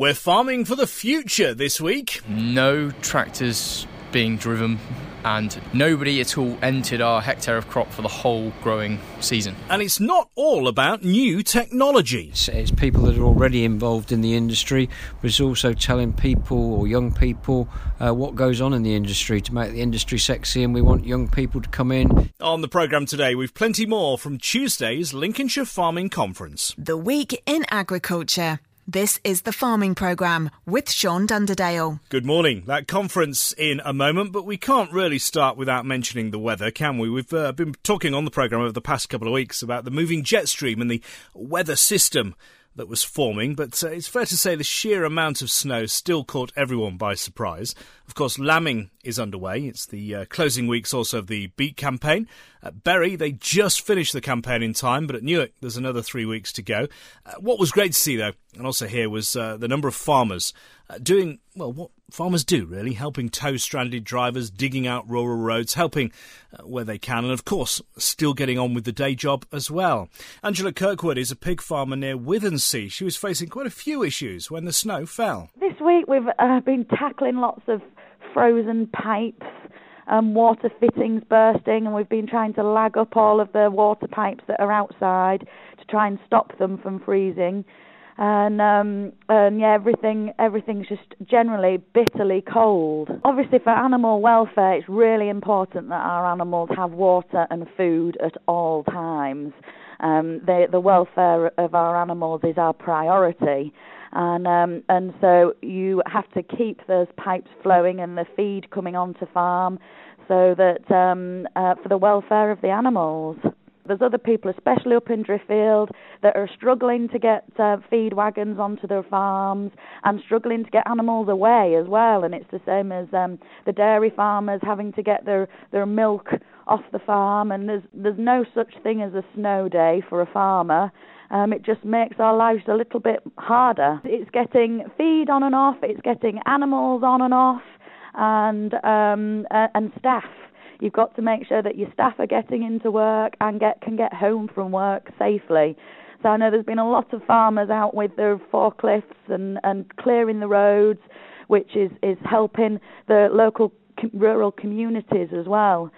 We're farming for the future this week. No tractors being driven and nobody at all entered our hectare of crop for the whole growing season. And it's not all about new technology. It's, it's, people that are already involved in the industry, but it's also telling people or young people uh, what goes on in the industry to make the industry sexy, and we want young people to come in. On the programme today, we've plenty more from Tuesday's Lincolnshire Farming Conference. The Week in Agriculture. This is the Farming Programme with Sean Dunderdale. Good morning. That conference in a moment, but we can't really start without mentioning the weather, can we? We've uh, been talking on the programme over the past couple of weeks about the moving jet stream and the weather system that was forming, but uh, it's fair to say the sheer amount of snow still caught everyone by surprise. Of course, lambing is underway. It's the uh, closing weeks also of the Beet campaign. At Bury, they just finished the campaign in time, but at Newark, there's another three weeks to go. Uh, what was great to see, though, and also here, was uh, the number of farmers uh, doing, well, what farmers do, really, helping tow stranded drivers, digging out rural roads, helping uh, where they can, and of course, still getting on with the day job as well. Angela Kirkwood is a pig farmer near Withernsea. She was facing quite a few issues when the snow fell. This week, we've uh, been tackling lots of frozen pipes and water fittings bursting, and we've been trying to lag up all of the water pipes that are outside to try and stop them from freezing. And um, and yeah, everything everything's just generally bitterly cold. Obviously, for animal welfare, it's really important that our animals have water and food at all times. Um, the the welfare of our animals is our priority and um, and so you have to keep those pipes flowing and the feed coming onto farm, so that um, uh, for the welfare of the animals. There's other people, especially up in Driffield, that are struggling to get uh, feed wagons onto their farms and struggling to get animals away as well. And it's the same as um, the dairy farmers having to get their, their milk off the farm. And there's there's no such thing as a snow day for a farmer. Um, it just makes our lives a little bit harder. It's getting feed on and off, it's getting animals on and off, and um, uh, and staff. You've got to make sure that your staff are getting into work and get can get home from work safely. So I know there's been a lot of farmers out with their forklifts and, and clearing the roads, which is, is helping the local com- rural communities as well.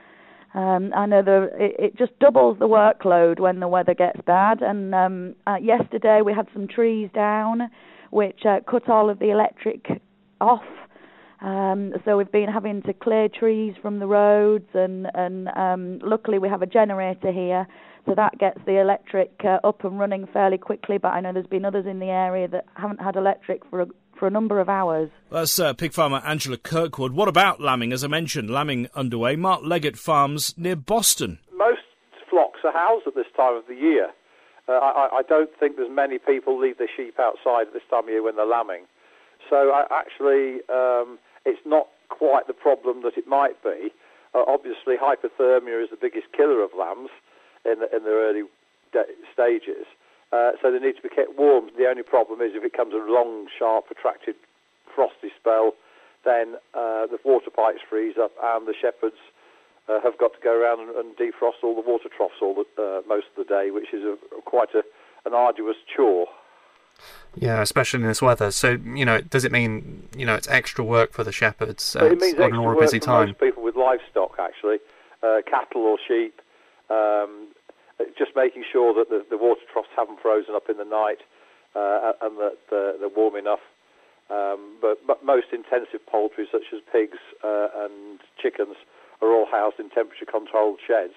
Um, I know the, it, it, just doubles the workload when the weather gets bad. And um, uh, yesterday we had some trees down, which uh, cut all of the electric off. Um, so we've been having to clear trees from the roads, and and um, luckily we have a generator here, so that gets the electric uh, up and running fairly quickly. But I know there's been others in the area that haven't had electric for a, for a number of hours. That's uh, pig farmer Angela Kirkwood. What about lambing? As I mentioned, lambing underway. Mark Leggett Farms near Boston. Most flocks are housed at this time of the year. Uh, I, I, don't think there's many people leave their sheep outside at this time of year when they're lambing. So I, actually, um, it's not quite the problem that it might be. Uh, obviously, hypothermia is the biggest killer of lambs in the, in their early de- stages. Uh, so they need to be kept warm. The only problem is if it comes a long, sharp, protracted frosty spell, then uh, the water pipes freeze up and the shepherds uh, have got to go around and, and, defrost all the water troughs all the, uh, most of the day, which is a, quite a, an arduous chore. Yeah, especially in this weather. So, you know, does it mean, you know, it's extra work for the shepherds uh, it means on an more busy time? most people with livestock, actually, uh, cattle or sheep. Um, just making sure that the, the water troughs haven't frozen up in the night uh, and that uh, they're warm enough. Um, but, but, most intensive poultry, such as pigs uh, and chickens, are all housed in temperature-controlled sheds.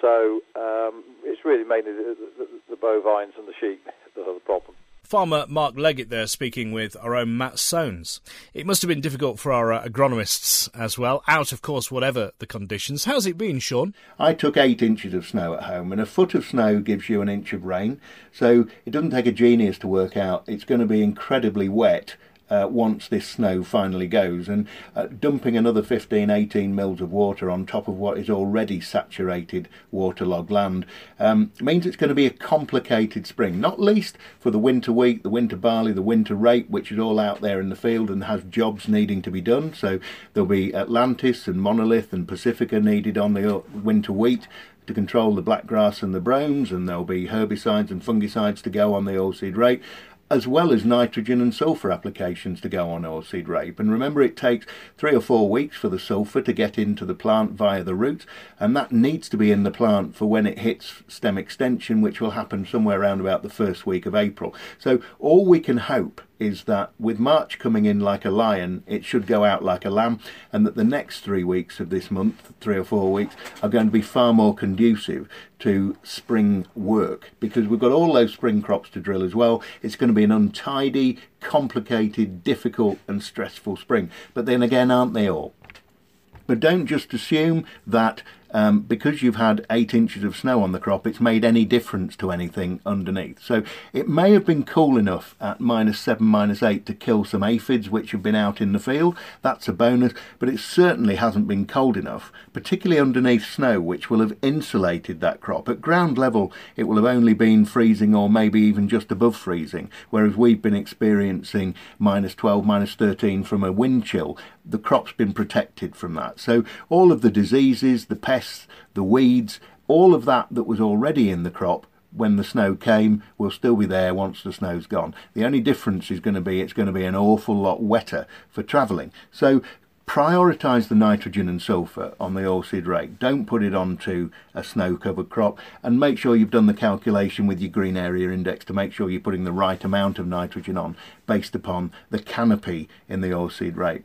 So um, it's really mainly the, the, the bovines and the sheep that are the problem. Farmer Mark Leggett there speaking with our own Matt Soanes. It must have been difficult for our uh, agronomists as well, out of course, whatever the conditions. How's it been, Sean? I took eight inches of snow at home, and a foot of snow gives you an inch of rain, so it doesn't take a genius to work out it's going to be incredibly wet uh, once this snow finally goes. And uh, dumping another 15, 18 mils of water on top of what is already saturated waterlogged land um, means it's going to be a complicated spring, not least for the winter wheat, the winter barley, the winter rape, which is all out there in the field and has jobs needing to be done. So there'll be Atlantis and Monolith and Pacifica needed on the uh, winter wheat to control the blackgrass and the bromes, and there'll be herbicides and fungicides to go on the oilseed rape as well as nitrogen and sulfur applications to go on oilseed rape. And remember, it takes three or four weeks for the sulfur to get into the plant via the roots, and that needs to be in the plant for when it hits stem extension, which will happen somewhere around about the first week of April. So all we can hope is that with March coming in like a lion, it should go out like a lamb, and that the next three weeks of this month, three or four weeks, are going to be far more conducive to spring work because we've got all those spring crops to drill as well. It's going to be an untidy, complicated, difficult, and stressful spring. But then again, aren't they all? But don't just assume that um, because you've had eight inches of snow on the crop, it's made any difference to anything underneath. So it may have been cool enough at minus seven, minus eight to kill some aphids which have been out in the field. That's a bonus, but it certainly hasn't been cold enough, particularly underneath snow, which will have insulated that crop. At ground level, it will have only been freezing or maybe even just above freezing, whereas we've been experiencing minus 12, minus 13 from a wind chill. The crop's been protected from that. So all of the diseases, the pests, pests, the weeds, all of that that was already in the crop when the snow came will still be there once the snow's gone. The only difference is going to be it's going to be an awful lot wetter for travelling. So prioritise the nitrogen and sulphur on the oilseed rape. Don't put it onto a snow covered crop and make sure you've done the calculation with your green area index to make sure you're putting the right amount of nitrogen on based upon the canopy in the oilseed rape.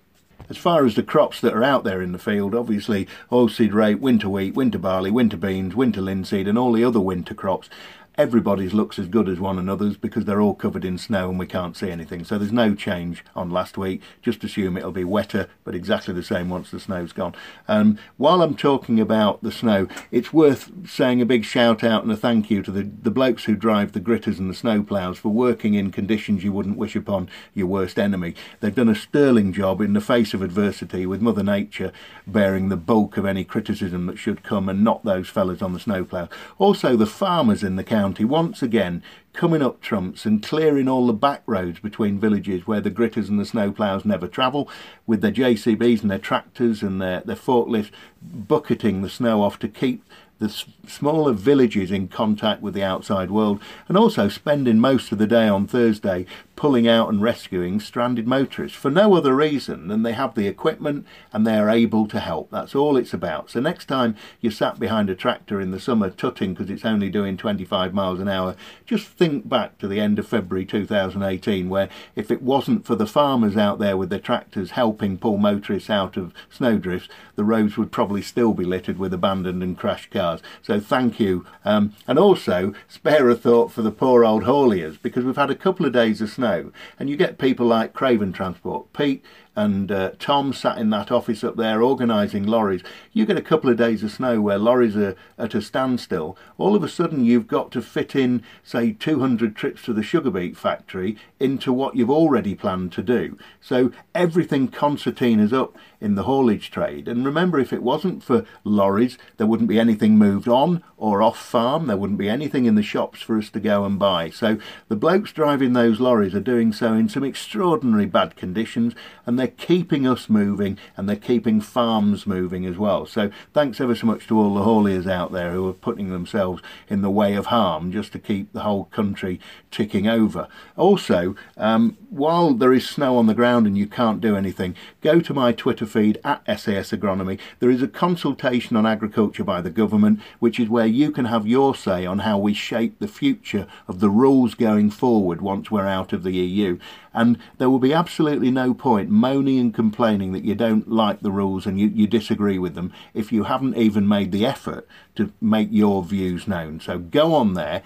As far as the crops that are out there in the field, obviously oilseed rape, winter wheat, winter barley, winter beans, winter linseed, and all the other winter crops everybody's looks as good as one another's because they're all covered in snow and we can't see anything. So there's no change on last week. Just assume it'll be wetter, but exactly the same once the snow's gone. Um, while I'm talking about the snow, it's worth saying a big shout out and a thank you to the, the blokes who drive the gritters and the snow ploughs for working in conditions you wouldn't wish upon your worst enemy. They've done a sterling job in the face of adversity with Mother Nature bearing the bulk of any criticism that should come and not those fellas on the snowplow. Also, the farmers in the county County once again coming up trumps and clearing all the back roads between villages where the gritters and the snowplows never travel with their JCBs and their tractors and their, their forklifts bucketing the snow off to keep the smaller villages in contact with the outside world and also spending most of the day on Thursday pulling out and rescuing stranded motorists for no other reason than they have the equipment and they are able to help. That's all it's about. So next time you're sat behind a tractor in the summer tutting because it's only doing 25 miles an hour, just think back to the end of February 2018 where if it wasn't for the farmers out there with their tractors helping pull motorists out of snowdrifts, the roads would probably still be littered with abandoned and crashed cars. So thank you. Um, and also spare a thought for the poor old hauliers because we've had a couple of days of snow snow. And you get people like Craven Transport. Pete and uh, Tom sat in that office up there organising lorries. You get a couple of days of snow where lorries are at a standstill. All of a sudden, you've got to fit in, say, 200 trips to the sugar beet factory into what you've already planned to do. So everything concertina's up in the haulage trade. And remember, if it wasn't for lorries, there wouldn't be anything moved on or off farm. There wouldn't be anything in the shops for us to go and buy. So the blokes driving those lorries are doing so in some extraordinary bad conditions, and they're keeping us moving and they're keeping farms moving as well. So thanks ever so much to all the hauliers out there who are putting themselves in the way of harm just to keep the whole country ticking over. Also, um, while there is snow on the ground and you can't do anything, go to my Twitter feed at SAS Agronomy. There is a consultation on agriculture by the government, which is where you can have your say on how we shape the future of the rules going forward once we're out of the EU. And there will be absolutely no point moaning and complaining that you don't like the rules and you, you disagree with them if you haven't even made the effort to make your views known. So go on there,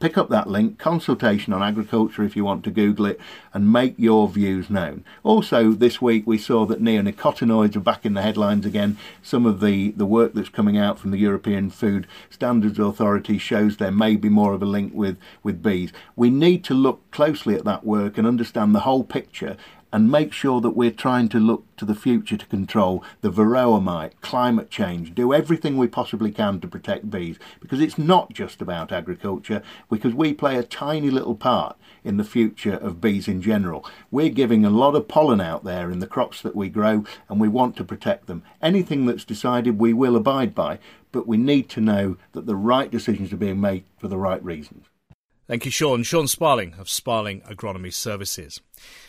pick up that link, consultation on agriculture if you want to Google it, and make your views known. Also, this week we saw that neonicotinoids are back in the headlines again. Some of the, the work that's coming out from the European Food Standards Authority shows there may be more of a link with, with bees. We need to look closely at that work and understand the whole picture and make sure that we're trying to look to the future to control the varroa mite, climate change, do everything we possibly can to protect bees because it's not just about agriculture because we play a tiny little part in the future of bees in general. We're giving a lot of pollen out there in the crops that we grow and we want to protect them. Anything that's decided we will abide by, but we need to know that the right decisions are being made for the right reasons. Thank you, Sean. Sean Sparling of Sparling Agronomy Services.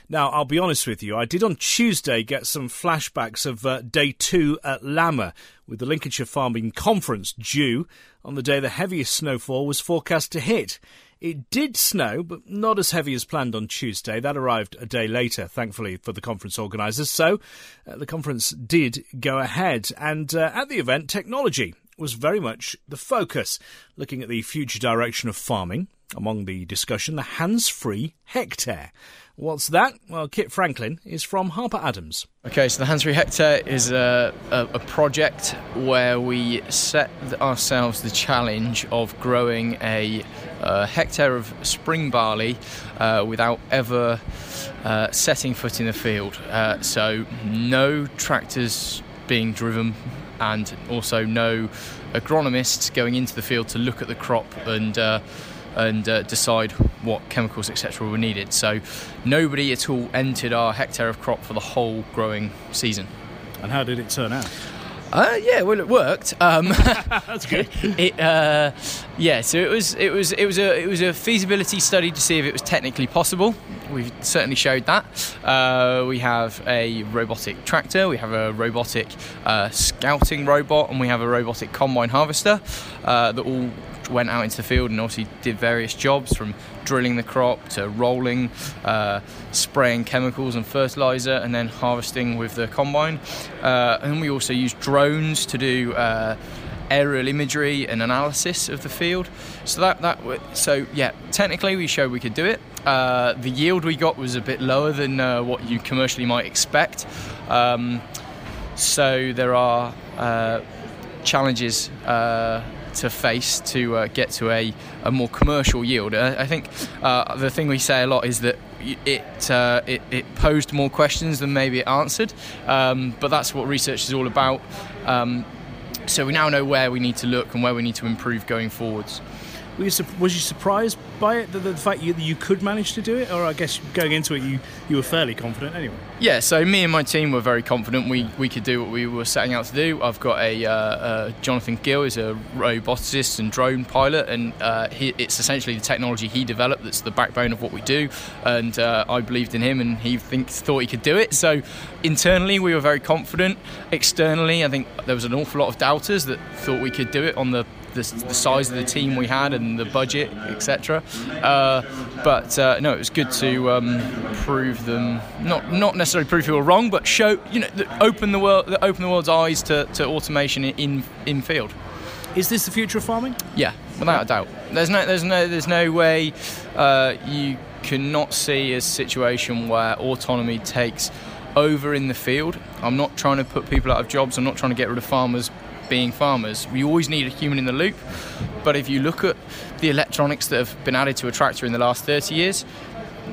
Now, I'll be honest with you, I did on Tuesday get some flashbacks of uh, day two at LAMMA with the Lincolnshire Farming Conference due on the day the heaviest snowfall was forecast to hit. It did snow, but not as heavy as planned on Tuesday. That arrived a day later, thankfully, for the conference organisers. So uh, the conference did go ahead. And uh, at the event, technology was very much the focus, looking at the future direction of farming. Among the discussion, the hands free hectare. What's that? Well, Kit Franklin is from Harper Adams. Okay, so the Hands Free Hectare is a, a, a, project where we set ourselves the challenge of growing a, a hectare of spring barley uh, without ever uh, setting foot in the field. Uh, so, no tractors being driven, and also no agronomists going into the field to look at the crop and uh, and uh, decide what chemicals, etc., were needed. So nobody at all entered our hectare of crop for the whole growing season. And how did it turn out? Uh, yeah, well, it worked. Um, That's good. it, uh, yeah, so it was, it was, it was a, it was a feasibility study to see if it was technically possible. We've certainly showed that. Uh, we have a robotic tractor, we have a robotic uh, scouting robot, and we have a robotic combine harvester uh, that all went out into the field and obviously did various jobs from drilling the crop to rolling, uh, spraying chemicals and fertilizer, and then harvesting with the combine. Uh, and we also used drones to do uh, aerial imagery and analysis of the field. So that that so yeah, technically we showed we could do it. Uh, the yield we got was a bit lower than uh, what you commercially might expect. Um, so there are uh, challenges to face to uh, get to a, a more commercial yield. I think uh, the thing we say a lot is that it, uh, it, it posed more questions than maybe it answered, um, but that's what research is all about. Um, so we now know where we need to look and where we need to improve going forwards. You, was you surprised by it, the, the fact you, you could manage to do it, or I guess going into it, you, you were fairly confident anyway? Yeah, so me and my team were very confident we, we could do what we were setting out to do. I've got a uh, uh, Jonathan Gill is a roboticist and drone pilot, and uh, he, it's essentially the technology he developed that's the backbone of what we do. And uh, I believed in him, and he think, thought he could do it. So internally, we were very confident. Externally, I think there was an awful lot of doubters that thought we could do it on the the, the, size of the team we had and the budget, etc. Uh, but uh, no, it was good to um, prove them not not necessarily prove people wrong, but show you know open the world open the world's eyes to, to automation in in field. Is this the future of farming? Yeah, without a doubt. There's no there's no there's no way uh, you cannot see a situation where autonomy takes over in the field. I'm not trying to put people out of jobs. I'm not trying to get rid of farmers being farmers. We always need a human in the loop. But if you look at the electronics that have been added to a tractor in the last 30 years,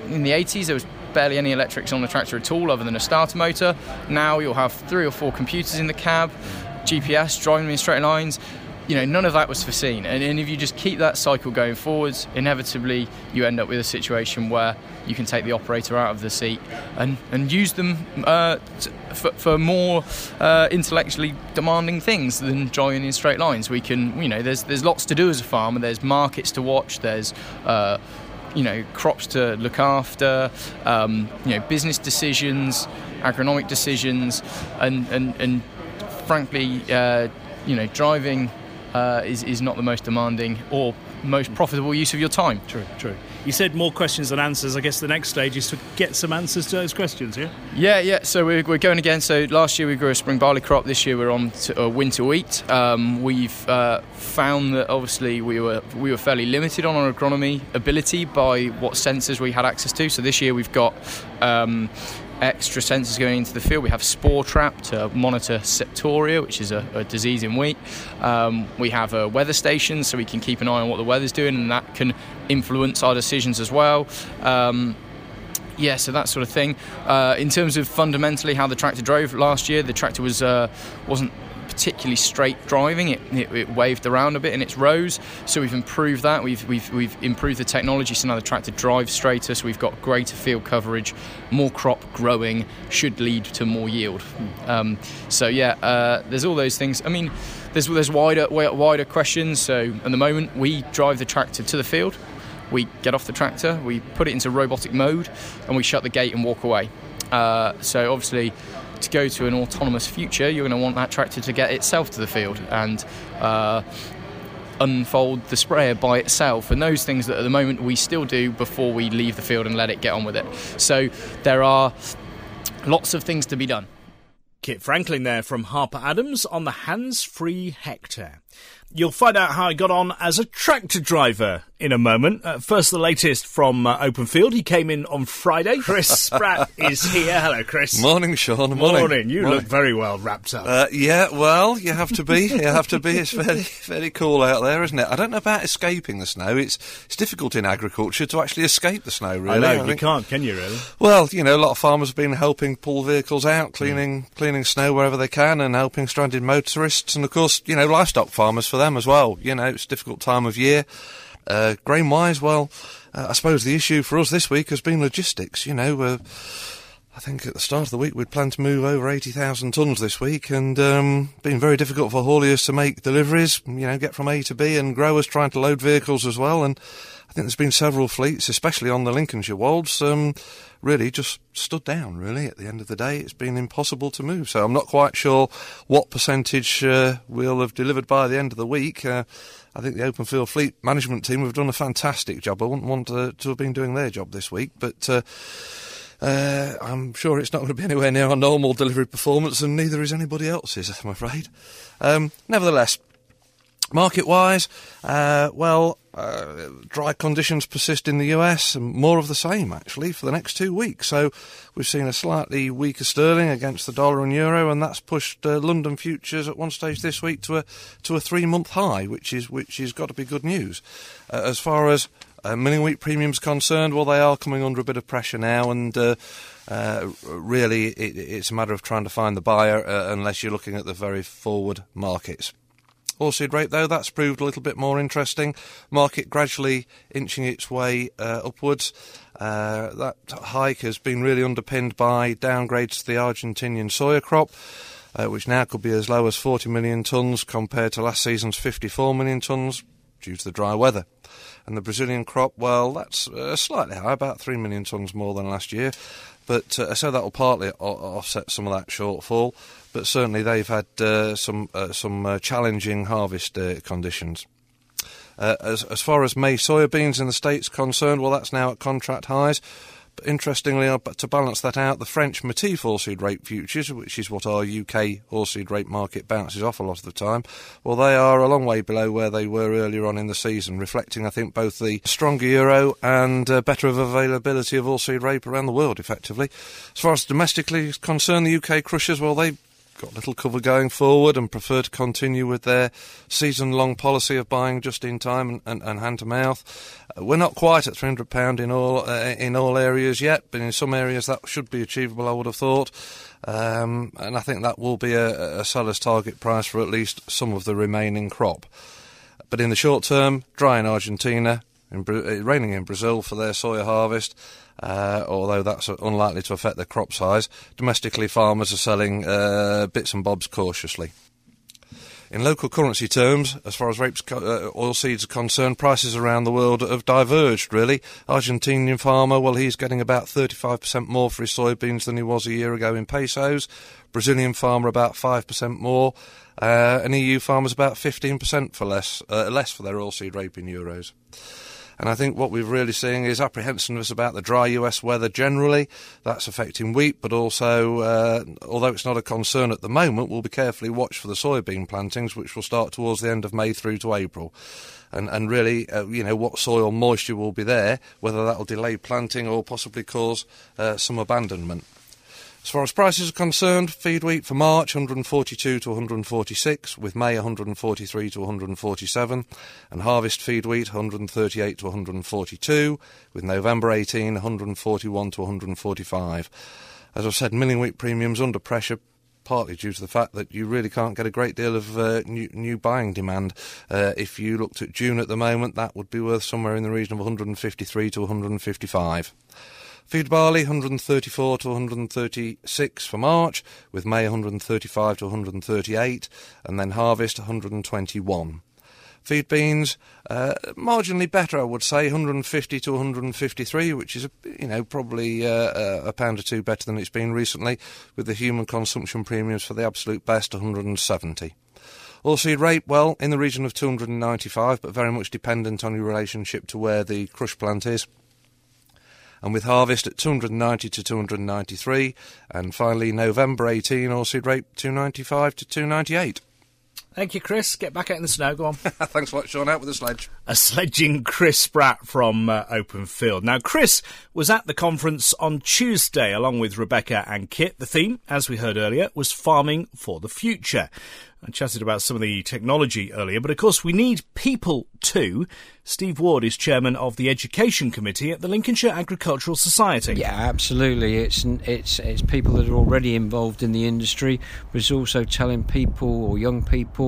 in the 80s there was barely any electrics on the tractor at all other than a starter motor. Now you'll have three or four computers in the cab, GPS driving them in straight lines you know, none of that was foreseen. And, and, if you just keep that cycle going forwards, inevitably you end up with a situation where you can take the operator out of the seat and, and use them uh, t- for, for, more uh, intellectually demanding things than driving in straight lines. We can, you know, there's there's lots to do as a farmer. There's markets to watch. There's uh, you know, crops to look after, um, you know, business decisions, agronomic decisions, and and, and frankly, uh, you know, driving uh, is, is not the most demanding or most profitable use of your time. True, true. You said more questions than answers. I guess the next stage is to get some answers to those questions, yeah? Yeah, yeah. So we're, we're going again. So last year we grew a spring barley crop. This year we're on to a winter wheat. Um, we've uh, found that obviously we were we were fairly limited on our agronomy ability by what sensors we had access to. So this year we've got um, extra sensors going into the field. We have Spore Trap to monitor septoria, which is a, a disease in wheat. Um, we have a weather station, so we can keep an eye on what the weather's doing, and that can influence our decisions as well. Um, yeah, so that sort of thing. Uh, in terms of fundamentally how the tractor drove last year, the tractor was uh, wasn't particularly straight driving. It, it, it, waved around a bit in its rows, so we've improved that. We've, we've, we've improved the technology, so now the tractor drives straighter, so we've got greater field coverage, more crop growing, should lead to more yield. Um, so, yeah, uh, there's all those things. I mean, there's, there's wider, wider questions. So, at the moment, we drive the tractor to the field we get off the tractor, we put it into robotic mode, and we shut the gate and walk away. Uh, so obviously, to go to an autonomous future, you're going to want that tractor to get itself to the field and uh, unfold the sprayer by itself, and those things that at the moment we still do before we leave the field and let it get on with it. So there are lots of things to be done. Kit Franklin there from Harper Adams on the hands free hectare. You'll find out how I got on as a tractor driver in a moment. Uh, first, the latest from uh, Open Field. He came in on Friday. Chris Spratt is here. Hello, Chris. Morning, Sean. Morning. Morning. You Morning. look very well wrapped up. Uh, yeah, well, you have to be. You have to be. It's very, very cool out there, isn't it? I don't know about escaping the snow. It's it's difficult in agriculture to actually escape the snow. Really, I know I you can't, can you? Really? Well, you know, a lot of farmers have been helping pull vehicles out, cleaning mm. cleaning snow wherever they can, and helping stranded motorists, and of course, you know, livestock farmers for them as well. You know, it's a difficult time of year. Uh, grain wise, well, uh, I suppose the issue for us this week has been logistics. You know, uh, I think at the start of the week we'd planned to move over 80,000 tonnes this week and um, been very difficult for hauliers to make deliveries, you know, get from A to B and growers trying to load vehicles as well. And think there's been several fleets, especially on the Lincolnshire Wolds, um, really just stood down, really. At the end of the day, it's been impossible to move. So I'm not quite sure what percentage uh, we'll have delivered by the end of the week. Uh, I think the Open Field Fleet management team have done a fantastic job. I wouldn't want to, to have been doing their job this week, but. Uh, uh, I'm sure it's not going to be anywhere near our normal delivery performance, and neither is anybody else's, I'm afraid. Um, nevertheless, Market wise, uh, well, uh, dry conditions persist in the US, and more of the same actually for the next two weeks. So we've seen a slightly weaker sterling against the dollar and euro, and that's pushed uh, London futures at one stage this week to a to a three month high, which is which has got to be good news. Uh, as far as uh, milling wheat premiums concerned, well, they are coming under a bit of pressure now, and uh, uh, really it, it's a matter of trying to find the buyer uh, unless you're looking at the very forward markets. Oilseed rape, though, that's proved a little bit more interesting. Market gradually inching its way uh, upwards. Uh, that hike has been really underpinned by downgrades to the Argentinian soya crop. Uh, which now could be as low as 40 million tonnes compared to last season's 54 million tonnes due to the dry weather. And the Brazilian crop, well, that's uh, slightly high, about 3 million tonnes more than last year. But uh, so that will partly offset some of that shortfall but certainly they've had uh, some uh, some uh, challenging harvest uh, conditions. As as far as May soybeans in the states concerned, well, that's now at contract highs. Interestingly, uh, to balance that out, the French Matif oilseed rape futures, which is what our UK oilseed rape market bounces off a lot of the time, well, they are a long way below where they were earlier on in the season, reflecting, I think, both the stronger euro and uh, better availability of oilseed rape around the world, effectively. As far as domestically is concerned, the UK crushers, well, they got little cover going forward and prefer to continue with their season long policy of buying just in time and, and, and hand to mouth. Uh, we're not quite at £300 in all, uh, in all areas yet, but in some areas that should be achievable, I would have thought. Um, and I think that will be a, a seller's target price for at least some of the remaining crop. But in the short term, dry in Argentina, in, uh, raining in Brazil for their soya harvest, uh, although that's unlikely to affect their crop size. Domestically, farmers are selling uh, bits and bobs cautiously. In local currency terms, as far as rape uh, oil seeds are concerned, prices around the world have diverged, really. Argentinian farmer, well, he's getting about 35% more for his soybeans than he was a year ago in pesos. Brazilian farmer, about 5% more. Uh, and EU farmers, about 15% for less, uh, less for their oilseed rape in euros. And I think what we're really seeing is apprehensiveness about the dry US weather generally. That's affecting wheat, but also, uh, although it's not a concern at the moment, we'll be carefully watched for the soybean plantings, which will start towards the end of May through to April. And, and really, uh, you know, what soil moisture will be there, whether that will delay planting or possibly cause uh, some abandonment. As far as prices are concerned, feed wheat for March 142 to 146, with May 143 to 147, and harvest feed wheat 138 to 142, with November 18 141 to 145. As I've said, milling wheat premiums under pressure partly due to the fact that you really can't get a great deal of uh, new, new, buying demand. Uh, if you looked at June at the moment, that would be worth somewhere in the region of 153 to 155. Feed barley 134 to 136 for March, with May 135 to 138, and then harvest 121. feed beans, uh, marginally better, I would say, 150 to 153, which is, you know, probably uh, a pound or two better than it's been recently, with the human consumption premiums for the absolute best 170. Oilseed rape, well, in the region of 295, but very much dependent on your relationship to where the crush plant is. And with harvest at 290 to 293, and finally November 18, oilseed rape 295 to 298. Thank you, Chris. Get back out in the snow. Go on. Thanks a lot, Sean. Out with the sledge. A sledging Chris Spratt from uh, Open Field. Now, Chris was at the conference on Tuesday along with Rebecca and Kit. The theme, as we heard earlier, was farming for the future. I chatted about some of the technology earlier, but of course we need people too. Steve Ward is chairman of the Education Committee at the Lincolnshire Agricultural Society. Yeah, absolutely. It's it's it's people that are already involved in the industry, but it's also telling people or young people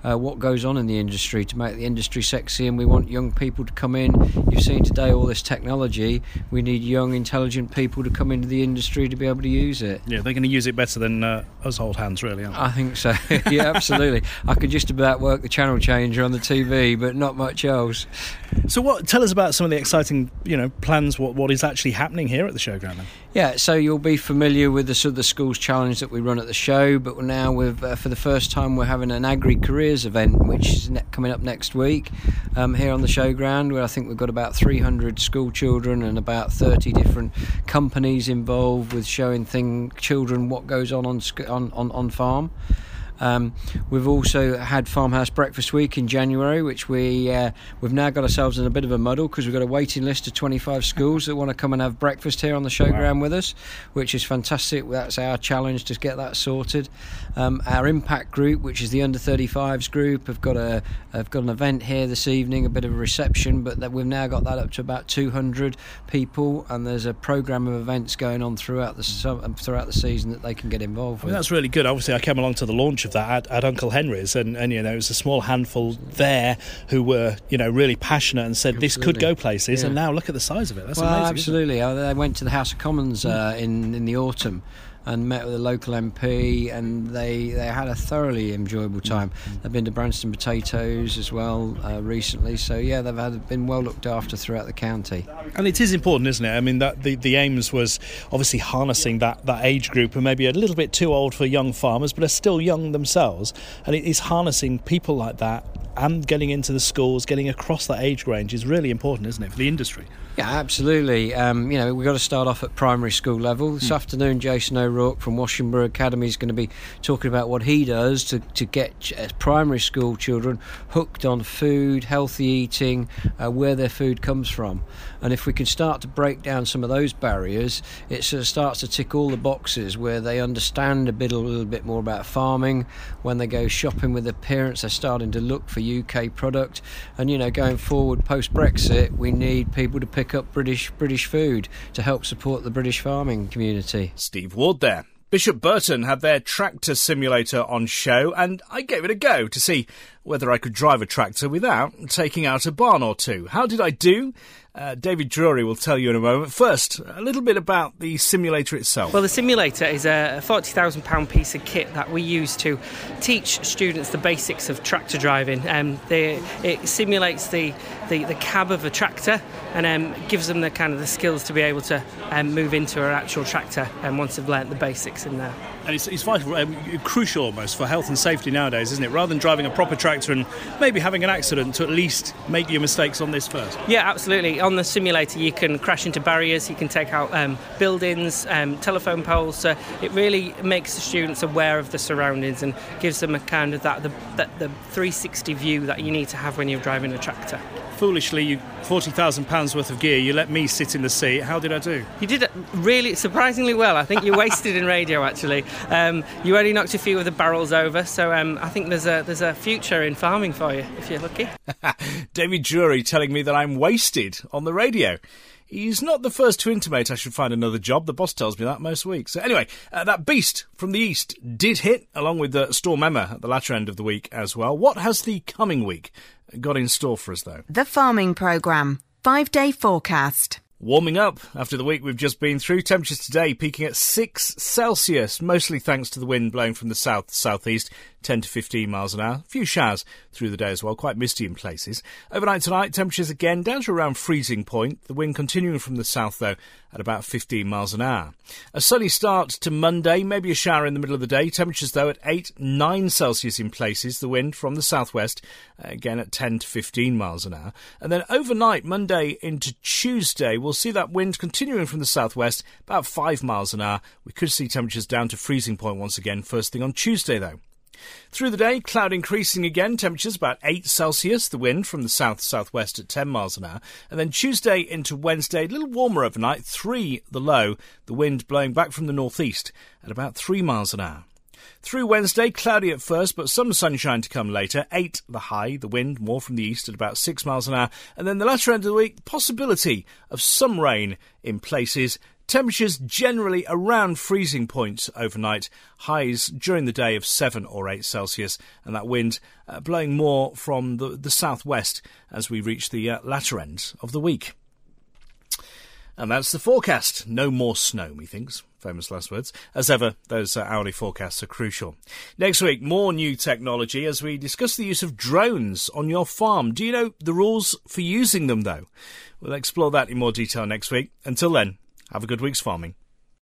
uh, what goes on in the industry to make the industry sexy. And we want young people to come in. You've seen today all this technology. We need young, intelligent people to come into the industry to be able to use it. Yeah, they're going to use it better than uh, us old hands, really. I think so. yeah, absolutely. I could just about work the channel changer on the TV, but not much else. So, what? Tell us about some of the exciting, you know, plans. What what is actually happening here at the showground? Then? Yeah, so you'll be familiar with the the schools challenge that we run at the show, but now with uh, for the first time we're having an agri careers event, which is ne- coming up next week um, here on the showground, where I think we've got about 300 school children and about 30 different companies involved with showing thing children what goes on on on, on, on farm. Um, we've also had Farmhouse Breakfast Week in January, which we uh, we've now got ourselves in a bit of a muddle because we've got a waiting list of 25 schools that want to come and have breakfast here on the showground wow. with us, which is fantastic. That's our challenge to get that sorted. Um, our impact group, which is the under 35s group, have got a have got an event here this evening, a bit of a reception, but that we've now got that up to about 200 people, and there's a program of events going on throughout the throughout the season that they can get involved I mean, That's really good. Obviously, I came along to the launch of of that at, at Uncle Henry's, and, and you know it was a small handful there who were you know really passionate and said absolutely. this could go places, yeah. and now look at the size of it. That's well, amazing. Absolutely, I went to the House of Commons uh, in in the autumn and met with a local MP, and they, they had a thoroughly enjoyable time. Mm-hmm. They've been to Branston Potatoes as well uh, recently, so yeah, they've had, been well looked after throughout the county. And it is important, isn't it? I mean, that the, the aims was obviously harnessing that, that age group who maybe a little bit too old for young farmers, but are still young themselves, and it is harnessing people like that and getting into the schools, getting across that age range is really important, isn't it, for the industry? Yeah, absolutely. Um, you know, we've got to start off at primary school level. This mm. afternoon, Jason O'Rourke from Washingborough Academy is going to be talking about what he does to, to get uh, primary school children hooked on food, healthy eating, uh, where their food comes from. And if we can start to break down some of those barriers, it sort of starts to tick all the boxes where they understand a bit, a little bit more about farming. When they go shopping with their parents, they're starting to look for UK product. And you know, going forward post Brexit, we need people to pick up British British food to help support the British farming community. Steve Ward there. Bishop Burton had their tractor simulator on show, and I gave it a go to see whether I could drive a tractor without taking out a barn or two. How did I do? Uh, David Drury will tell you in a moment. First, a little bit about the simulator itself. Well, the simulator is a £40,000 piece of kit that we use to teach students the basics of tractor driving. Um, they, it simulates the, the, the, cab of a tractor and um, gives them the kind of the skills to be able to um, move into an actual tractor um, once they've learnt the basics in there. And it's, it's vital, um, crucial almost for health and safety nowadays, isn't it? Rather than driving a proper tractor and maybe having an accident, to at least make your mistakes on this first. Yeah, absolutely. On the simulator, you can crash into barriers, you can take out um, buildings, um, telephone poles. So it really makes the students aware of the surroundings and gives them a kind of that the, that, the 360 view that you need to have when you're driving a tractor foolishly, you forty thousand pounds worth of gear. You let me sit in the seat. How did I do? You did it really surprisingly well. I think you wasted in radio. Actually, um, you only knocked a few of the barrels over. So um, I think there's a there's a future in farming for you if you're lucky. David Drury telling me that I'm wasted on the radio. He's not the first to intimate I should find another job. The boss tells me that most weeks. So anyway, uh, that beast from the east did hit, along with the Storm Emma at the latter end of the week as well. What has the coming week got in store for us, though? The Farming Programme. Five day forecast. Warming up after the week we've just been through. Temperatures today peaking at 6 Celsius, mostly thanks to the wind blowing from the south southeast, 10 to 15 miles an hour. A few showers through the day as well, quite misty in places. Overnight tonight, temperatures again down to around freezing point. The wind continuing from the south though at about 15 miles an hour. A sunny start to Monday, maybe a shower in the middle of the day. Temperatures though at 8, 9 Celsius in places. The wind from the southwest uh, again at 10 to 15 miles an hour. And then overnight, Monday into Tuesday, we'll see that wind continuing from the southwest about 5 miles an hour. We could see temperatures down to freezing point once again first thing on Tuesday though. Through the day, cloud increasing again, temperatures about 8 Celsius, the wind from the south southwest at 10 miles an hour. And then Tuesday into Wednesday, a little warmer overnight, 3 the low, the wind blowing back from the northeast at about 3 miles an hour. Through Wednesday, cloudy at first, but some sunshine to come later. 8 the high, the wind more from the east at about 6 miles an hour. And then the latter end of the week, possibility of some rain in places. Temperatures generally around freezing point overnight, highs during the day of 7 or 8 Celsius, and that wind uh, blowing more from the, the southwest as we reach the uh, latter end of the week. And that's the forecast. No more snow, methinks. Famous last words. As ever, those uh, hourly forecasts are crucial. Next week, more new technology as we discuss the use of drones on your farm. Do you know the rules for using them, though? We'll explore that in more detail next week. Until then, have a good week's farming.